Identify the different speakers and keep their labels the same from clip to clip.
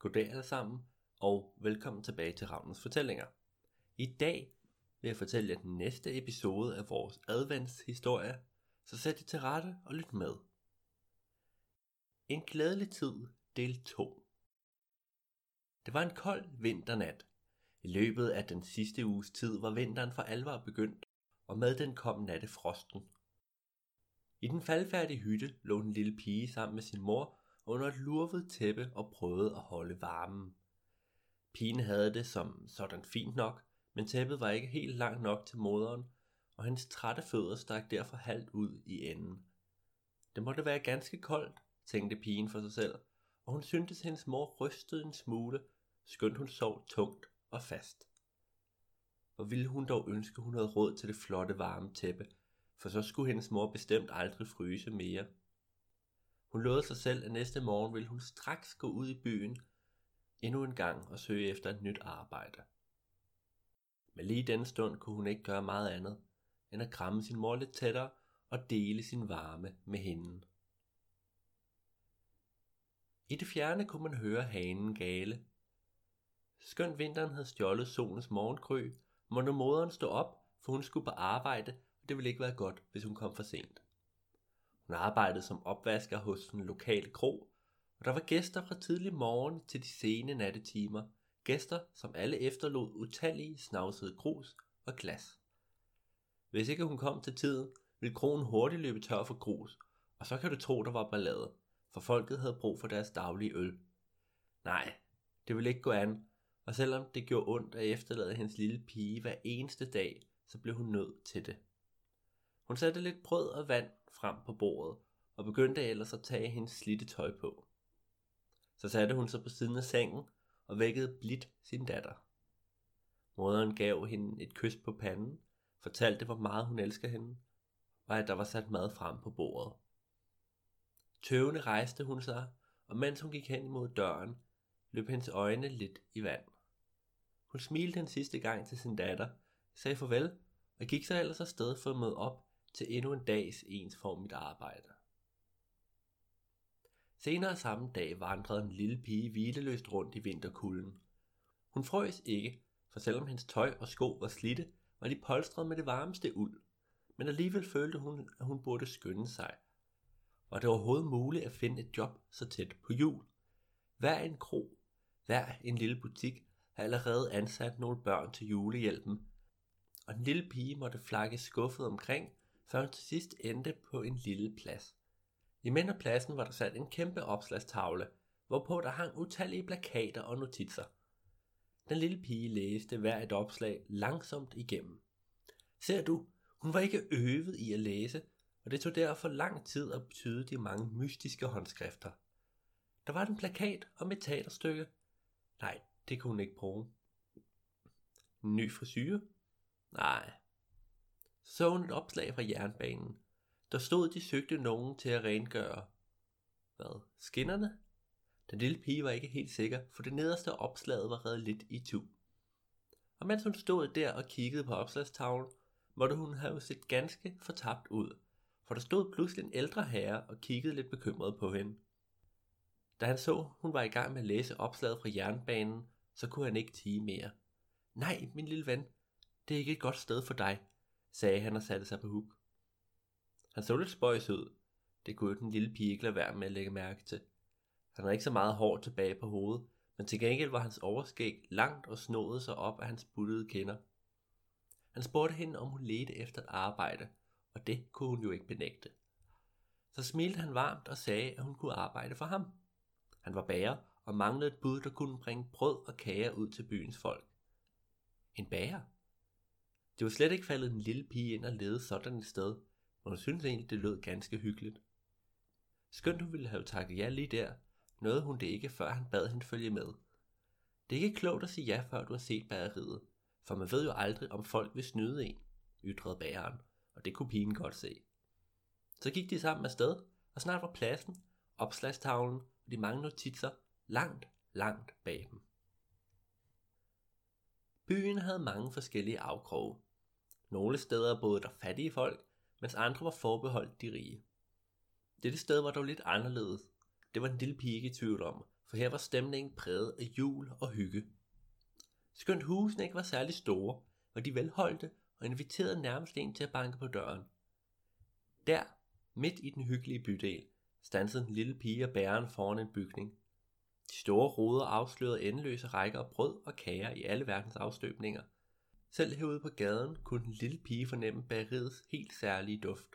Speaker 1: Goddag alle sammen, og velkommen tilbage til Ravnens Fortællinger. I dag vil jeg fortælle jer den næste episode af vores adventshistorie, så sæt jer til rette og lyt med. En glædelig tid, del 2. Det var en kold vinternat. I løbet af den sidste uges tid var vinteren for alvor begyndt, og med den kom nattefrosten. I den faldfærdige hytte lå en lille pige sammen med sin mor under et lurvet tæppe og prøvede at holde varmen. Pigen havde det som sådan fint nok, men tæppet var ikke helt langt nok til moderen, og hendes trætte fødder stak derfor halvt ud i enden. Det måtte være ganske koldt, tænkte pigen for sig selv, og hun syntes, at hendes mor rystede en smule, skønt hun sov tungt og fast. Hvor ville hun dog ønske, hun havde råd til det flotte varme tæppe, for så skulle hendes mor bestemt aldrig fryse mere. Hun lovede sig selv, at næste morgen ville hun straks gå ud i byen endnu en gang og søge efter et nyt arbejde. Men lige denne stund kunne hun ikke gøre meget andet, end at kramme sin mor lidt tættere og dele sin varme med hende. I det fjerne kunne man høre hanen gale. Skønt vinteren havde stjålet solens morgenkry, måtte moderen stå op, for hun skulle på arbejde, og det ville ikke være godt, hvis hun kom for sent. Hun arbejdede som opvasker hos en lokal kro, og der var gæster fra tidlig morgen til de sene nattetimer. Gæster, som alle efterlod utallige snavsede grus og glas. Hvis ikke hun kom til tiden, ville kronen hurtigt løbe tør for grus, og så kan du tro, der var ballade, for folket havde brug for deres daglige øl. Nej, det ville ikke gå an, og selvom det gjorde ondt at efterlade hendes lille pige hver eneste dag, så blev hun nødt til det. Hun satte lidt brød og vand frem på bordet, og begyndte ellers at tage hendes slitte tøj på. Så satte hun sig på siden af sengen og vækkede blidt sin datter. Moderen gav hende et kys på panden, fortalte hvor meget hun elsker hende, og at der var sat mad frem på bordet. Tøvende rejste hun sig, og mens hun gik hen imod døren, løb hendes øjne lidt i vand. Hun smilte en sidste gang til sin datter, sagde farvel og gik så ellers afsted for at møde op til endnu en dags ensformigt arbejde. Senere samme dag vandrede en lille pige hvileløst rundt i vinterkulden. Hun frøs ikke, for selvom hendes tøj og sko var slidte, var de polstret med det varmeste uld. Men alligevel følte hun, at hun burde skynde sig. Var det overhovedet muligt at finde et job så tæt på jul? Hver en kro, hver en lille butik havde allerede ansat nogle børn til julehjælpen, og den lille pige måtte flakke skuffet omkring, som til sidst endte på en lille plads. I midten af pladsen var der sat en kæmpe opslagstavle, hvorpå der hang utallige plakater og notitser. Den lille pige læste hver et opslag langsomt igennem. Ser du, hun var ikke øvet i at læse, og det tog derfor lang tid at betyde de mange mystiske håndskrifter. Der var en plakat om et teaterstykke. Nej, det kunne hun ikke bruge. En ny frisyr? Nej. Så hun et opslag fra jernbanen. Der stod, de søgte nogen til at rengøre. Hvad? Skinnerne? Den lille pige var ikke helt sikker, for det nederste opslag var reddet lidt i tu. Og mens hun stod der og kiggede på opslagstavlen, måtte hun have set ganske fortabt ud, for der stod pludselig en ældre herre og kiggede lidt bekymret på hende. Da han så, hun var i gang med at læse opslaget fra jernbanen, så kunne han ikke tige mere. Nej, min lille ven, det er ikke et godt sted for dig, sagde han og satte sig på huk. Han så lidt spøjs ud. Det kunne den lille pige ikke lade være med at lægge mærke til. Han havde ikke så meget hår tilbage på hovedet, men til gengæld var hans overskæg langt og snodede sig op af hans buttede kinder. Han spurgte hende, om hun ledte efter et arbejde, og det kunne hun jo ikke benægte. Så smilte han varmt og sagde, at hun kunne arbejde for ham. Han var bager og manglede et bud, der kunne bringe brød og kager ud til byens folk. En bager? Det var slet ikke faldet en lille pige ind og lede sådan et sted, men hun syntes egentlig, det lød ganske hyggeligt. Skønt hun ville have takket ja lige der, nåede hun det ikke, før han bad hende følge med. Det er ikke klogt at sige ja, før du har set bageriet, for man ved jo aldrig, om folk vil snyde en, ytrede bageren, og det kunne pigen godt se. Så gik de sammen afsted, og snart var pladsen, opslagstavlen og de mange notitser langt, langt bag dem. Byen havde mange forskellige afkroge. Nogle steder boede der fattige folk, mens andre var forbeholdt de rige. Dette sted var dog lidt anderledes. Det var en lille pige i tvivl om, for her var stemningen præget af jul og hygge. Skønt husene ikke var særlig store, var de velholdte og inviterede nærmest en til at banke på døren. Der, midt i den hyggelige bydel, stansede en lille pige og bæren foran en bygning. De store ruder afslørede endeløse rækker af brød og kager i alle verdens afstøbninger. Selv herude på gaden kunne den lille pige fornemme bageriets helt særlige duft.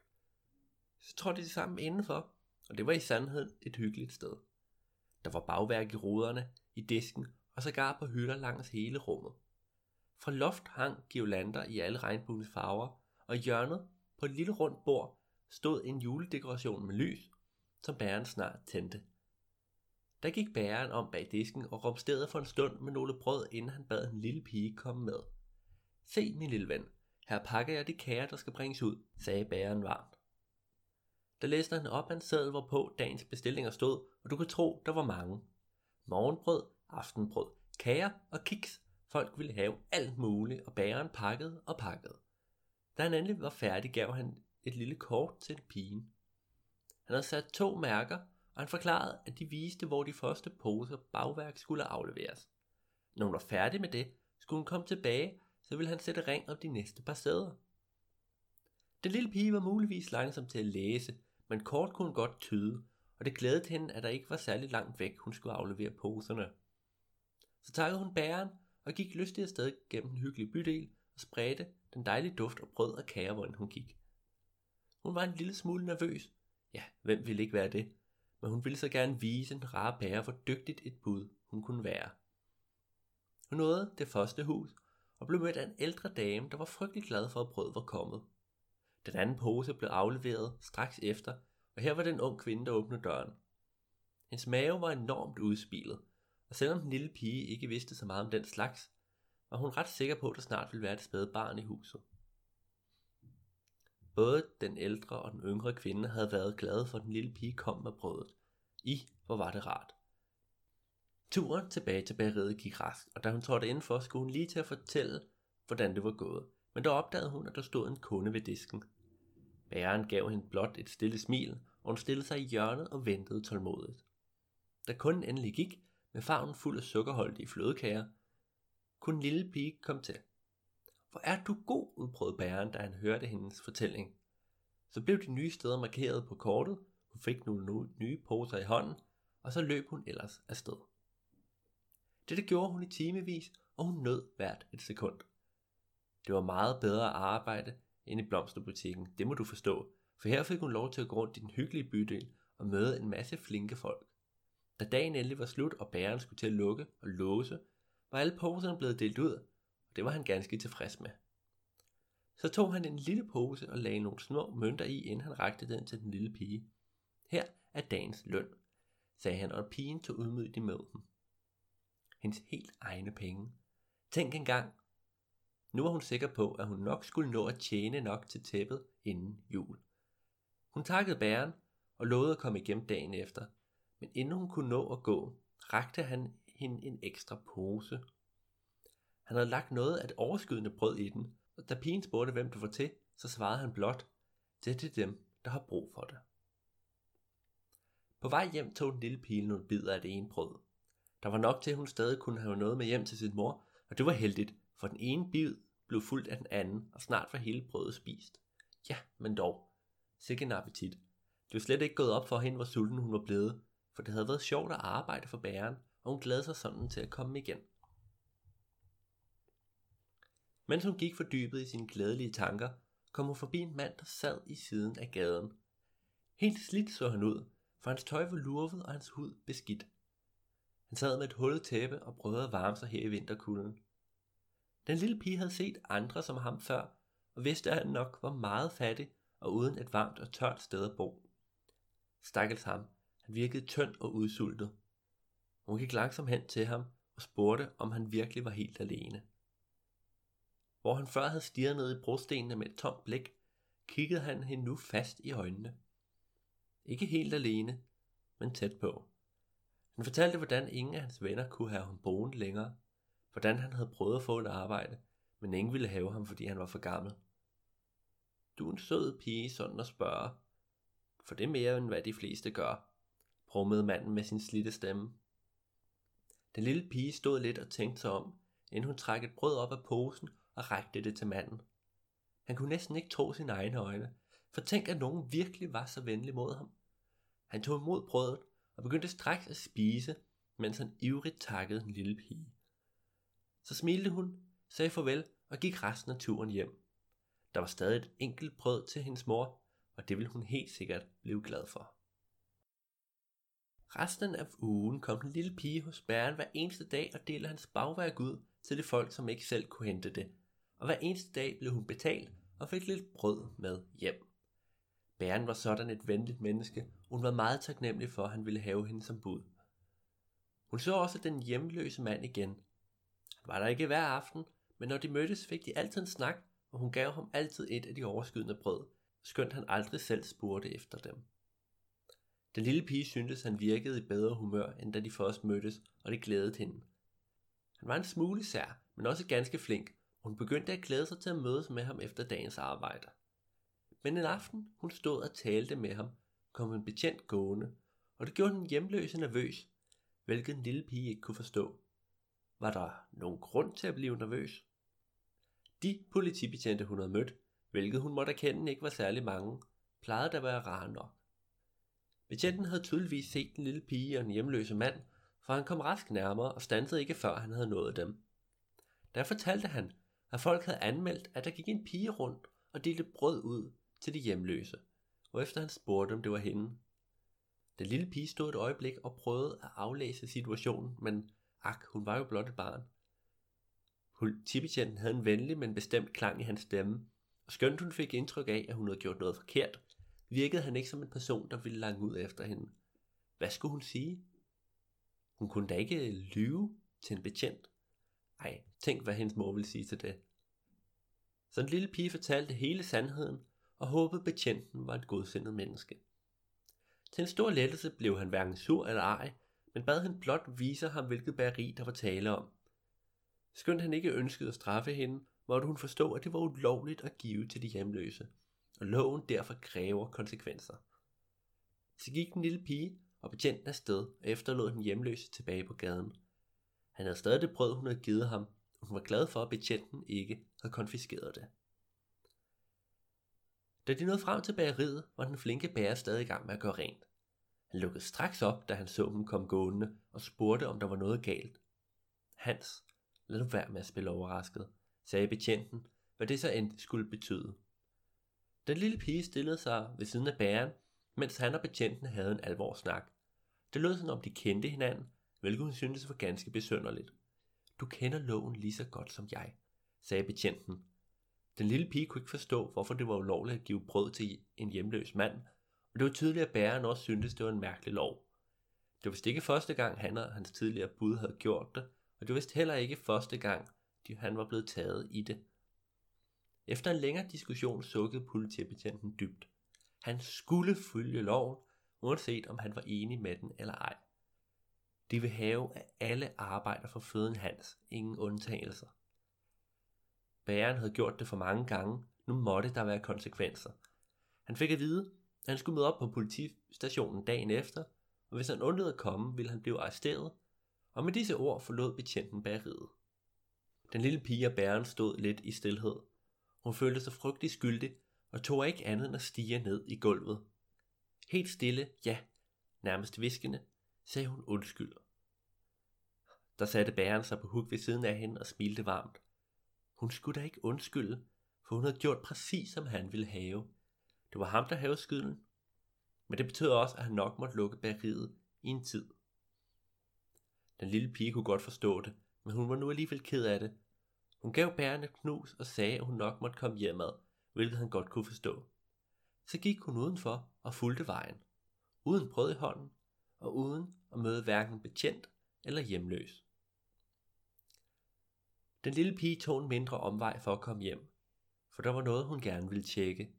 Speaker 1: Så trådte de sammen indenfor, og det var i sandhed et hyggeligt sted. Der var bagværk i ruderne, i disken og sågar på hylder langs hele rummet. Fra loft hang girlander i alle regnbuens farver, og i hjørnet på et lille rundt bord stod en juledekoration med lys, som bæren snart tændte. Der gik bæren om bag disken og rumsterede for en stund med nogle brød, inden han bad en lille pige komme med. Se, min lille ven, her pakker jeg de kager, der skal bringes ud, sagde bæren varmt. Der læste han op en seddel, hvorpå dagens bestillinger stod, og du kan tro, der var mange. Morgenbrød, aftenbrød, kager og kiks. Folk ville have alt muligt, og bæren pakkede og pakkede. Da han endelig var færdig, gav han et lille kort til pigen. Han havde sat to mærker, og han forklarede, at de viste, hvor de første poser bagværk skulle afleveres. Når hun var færdig med det, skulle hun komme tilbage, så ville han sætte ring om de næste par sæder. Den lille pige var muligvis langsom til at læse, men kort kunne hun godt tyde, og det glædede hende, at der ikke var særlig langt væk, hun skulle aflevere poserne. Så takkede hun bæren og gik lystig afsted gennem den hyggelige bydel og spredte den dejlige duft af brød og kager, hvor hun gik. Hun var en lille smule nervøs. Ja, hvem ville ikke være det? Men hun ville så gerne vise den rare bære, hvor dygtigt et bud hun kunne være. Hun nåede det første hus og blev mødt af en ældre dame, der var frygtelig glad for, at brødet var kommet. Den anden pose blev afleveret straks efter, og her var den ung kvinde, der åbnede døren. Hendes mave var enormt udspilet, og selvom den lille pige ikke vidste så meget om den slags, var hun ret sikker på, at der snart ville være et spæde barn i huset. Både den ældre og den yngre kvinde havde været glade for, at den lille pige kom med brødet. I, hvor var det rart. Turen tilbage til bageriet gik rask, og da hun trådte indenfor, skulle hun lige til at fortælle, hvordan det var gået. Men der opdagede hun, at der stod en kunde ved disken. Bæreren gav hende blot et stille smil, og hun stillede sig i hjørnet og ventede tålmodigt. Da kunden endelig gik, med farven fuld af sukkerholdige flødekager, kunne en lille pige komme til. Hvor er du god, udbrød bæren, da han hørte hendes fortælling. Så blev de nye steder markeret på kortet, hun fik nogle nye poser i hånden, og så løb hun ellers afsted. Dette gjorde hun i timevis, og hun nød hvert et sekund. Det var meget bedre at arbejde end i blomsterbutikken, det må du forstå, for her fik hun lov til at gå rundt i den hyggelige bydel og møde en masse flinke folk. Da dagen endelig var slut, og bæren skulle til at lukke og låse, var alle poserne blevet delt ud, og det var han ganske tilfreds med. Så tog han en lille pose og lagde nogle små mønter i, inden han rakte den til den lille pige. Her er dagens løn, sagde han, og pigen tog udmydigt imod dem. Hendes helt egne penge. Tænk engang. Nu var hun sikker på, at hun nok skulle nå at tjene nok til tæppet inden jul. Hun takkede bæren og lovede at komme igennem dagen efter, men inden hun kunne nå at gå, rakte han hende en ekstra pose. Han havde lagt noget af et overskydende brød i den, og da pigen spurgte, hvem det var til, så svarede han blot, det er til dem, der har brug for det. På vej hjem tog den lille pige nogle bidder af det ene brød. Der var nok til, at hun stadig kunne have noget med hjem til sin mor, og det var heldigt, for den ene bid blev fuldt af den anden, og snart var hele brødet spist. Ja, men dog. Sikke en appetit. Det var slet ikke gået op for hende, hvor sulten hun var blevet, for det havde været sjovt at arbejde for bæren, og hun glædede sig sådan til at komme igen. Mens hun gik fordybet i sine glædelige tanker, kom hun forbi en mand, der sad i siden af gaden. Helt slidt så han ud, for hans tøj var lurvet og hans hud beskidt. Han sad med et hullet tæppe og prøvede at varme sig her i vinterkulden. Den lille pige havde set andre som ham før, og vidste, at han nok var meget fattig og uden et varmt og tørt sted at bo. Stakkels ham, han virkede tynd og udsultet. Hun gik langsomt hen til ham og spurgte, om han virkelig var helt alene. Hvor han før havde stirret ned i brostenene med et tomt blik, kiggede han hende nu fast i øjnene. Ikke helt alene, men tæt på. Han fortalte, hvordan ingen af hans venner kunne have ham boende længere, hvordan han havde prøvet at få et arbejde, men ingen ville have ham, fordi han var for gammel. Du er en sød pige, sådan at spørge, for det er mere end hvad de fleste gør, brummede manden med sin slitte stemme. Den lille pige stod lidt og tænkte sig om, inden hun trak et brød op af posen og rækte det til manden. Han kunne næsten ikke tro sine egne øjne, for tænk at nogen virkelig var så venlig mod ham. Han tog imod brødet og begyndte straks at spise, mens han ivrigt takkede den lille pige. Så smilte hun, sagde farvel og gik resten af turen hjem. Der var stadig et enkelt brød til hendes mor, og det ville hun helt sikkert blive glad for. Resten af ugen kom den lille pige hos bæren hver eneste dag og delte hans bagværk ud til de folk, som ikke selv kunne hente det. Og hver eneste dag blev hun betalt og fik lidt brød med hjem. Bæren var sådan et venligt menneske, hun var meget taknemmelig for, at han ville have hende som bud. Hun så også den hjemløse mand igen. Han var der ikke hver aften, men når de mødtes, fik de altid en snak, og hun gav ham altid et af de overskydende brød, skønt han aldrig selv spurgte efter dem. Den lille pige syntes, han virkede i bedre humør, end da de først mødtes, og det glædede hende. Han var en smule sær, men også ganske flink, og hun begyndte at glæde sig til at mødes med ham efter dagens arbejde. Men en aften, hun stod og talte med ham, kom en betjent gående, og det gjorde den hjemløse nervøs, hvilket den lille pige ikke kunne forstå. Var der nogen grund til at blive nervøs? De politibetjente, hun havde mødt, hvilket hun måtte erkende ikke var særlig mange, plejede der at være rare nok. Betjenten havde tydeligvis set den lille pige og den hjemløse mand, for han kom rask nærmere og stansede ikke før han havde nået dem. Der fortalte han, at folk havde anmeldt, at der gik en pige rundt og delte brød ud til de hjemløse, og efter han spurgte, om det var hende. Den lille pige stod et øjeblik og prøvede at aflæse situationen, men ak, hun var jo blot et barn. Politibetjenten havde en venlig, men bestemt klang i hans stemme, og skønt hun fik indtryk af, at hun havde gjort noget forkert, virkede han ikke som en person, der ville lange ud efter hende. Hvad skulle hun sige? Hun kunne da ikke lyve til en betjent. Ej, tænk hvad hendes mor ville sige til det. Så den lille pige fortalte hele sandheden, og håbede betjenten var et godsindet menneske. Til en stor lettelse blev han hverken sur eller ej, men bad han blot vise ham, hvilket bageri der var tale om. Skønt han ikke ønskede at straffe hende, måtte hun forstå, at det var ulovligt at give til de hjemløse, og loven derfor kræver konsekvenser. Så gik den lille pige og betjenten afsted og efterlod den hjemløse tilbage på gaden. Han havde stadig det brød, hun havde givet ham, og hun var glad for, at betjenten ikke havde konfiskeret det. Da de nåede frem til bageriet, var den flinke bager stadig i gang med at gøre rent. Han lukkede straks op, da han så dem komme gående, og spurgte, om der var noget galt. Hans, lad nu være med at spille overrasket, sagde betjenten, hvad det så end skulle betyde. Den lille pige stillede sig ved siden af bæren, mens han og betjenten havde en alvorsnak. Det lød som om de kendte hinanden, hvilket hun syntes var ganske besønderligt. Du kender loven lige så godt som jeg, sagde betjenten. Den lille pige kunne ikke forstå, hvorfor det var ulovligt at give brød til en hjemløs mand, og det var tydeligt, at bæren også syntes, det var en mærkelig lov. Det var vist ikke første gang, han og hans tidligere bud havde gjort det, og det var vist heller ikke første gang, han var blevet taget i det. Efter en længere diskussion sukkede politibetjenten dybt. Han skulle følge loven, uanset om han var enig med den eller ej. De vil have, at alle arbejder for føden hans, ingen undtagelser. Bæren havde gjort det for mange gange, nu måtte der være konsekvenser. Han fik at vide, at han skulle møde op på politistationen dagen efter, og hvis han undlod at komme, ville han blive arresteret, og med disse ord forlod betjenten bageriet. Den lille pige og bæren stod lidt i stillhed. Hun følte sig frygtelig skyldig, og tog ikke andet end at stige ned i gulvet. Helt stille, ja, nærmest viskende, sagde hun undskyld. Der satte bæren sig på huk ved siden af hende og smilte varmt. Hun skulle da ikke undskylde, for hun havde gjort præcis som han ville have. Det var ham, der havde skylden. Men det betød også, at han nok måtte lukke bageriet i en tid. Den lille pige kunne godt forstå det, men hun var nu alligevel ked af det. Hun gav bæren et knus og sagde, at hun nok måtte komme hjemad, hvilket han godt kunne forstå. Så gik hun udenfor og fulgte vejen, uden brød i hånden, og uden at møde hverken betjent eller hjemløs. Den lille pige tog en mindre omvej for at komme hjem, for der var noget, hun gerne ville tjekke.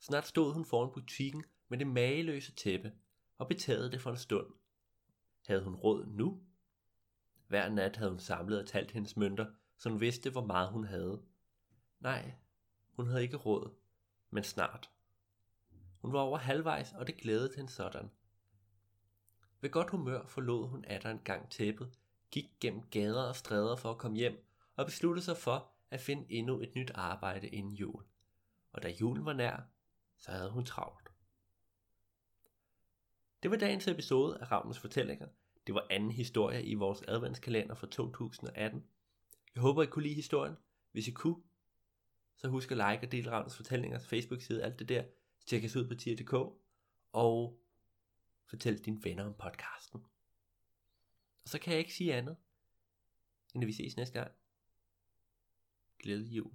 Speaker 1: Snart stod hun foran butikken med det mageløse tæppe og betagede det for en stund. Havde hun råd nu? Hver nat havde hun samlet og talt hendes mønter, så hun vidste, hvor meget hun havde. Nej, hun havde ikke råd, men snart. Hun var over halvvejs, og det glædede hende sådan. Ved godt humør forlod hun atter en gang tæppet, gik gennem gader og stræder for at komme hjem, og besluttede sig for at finde endnu et nyt arbejde inden jul. Og da julen var nær, så havde hun travlt. Det var dagens episode af Ravnens Fortællinger. Det var anden historie i vores adventskalender for 2018. Jeg håber, I kunne lide historien. Hvis I kunne, så husk at like og dele Ravnens Fortællingers Facebook-side, alt det der. Tjek os ud på tier.dk, og fortæl dine venner om podcasten. Og så kan jeg ikke sige andet, end at vi ses næste gang. Glædelig jul.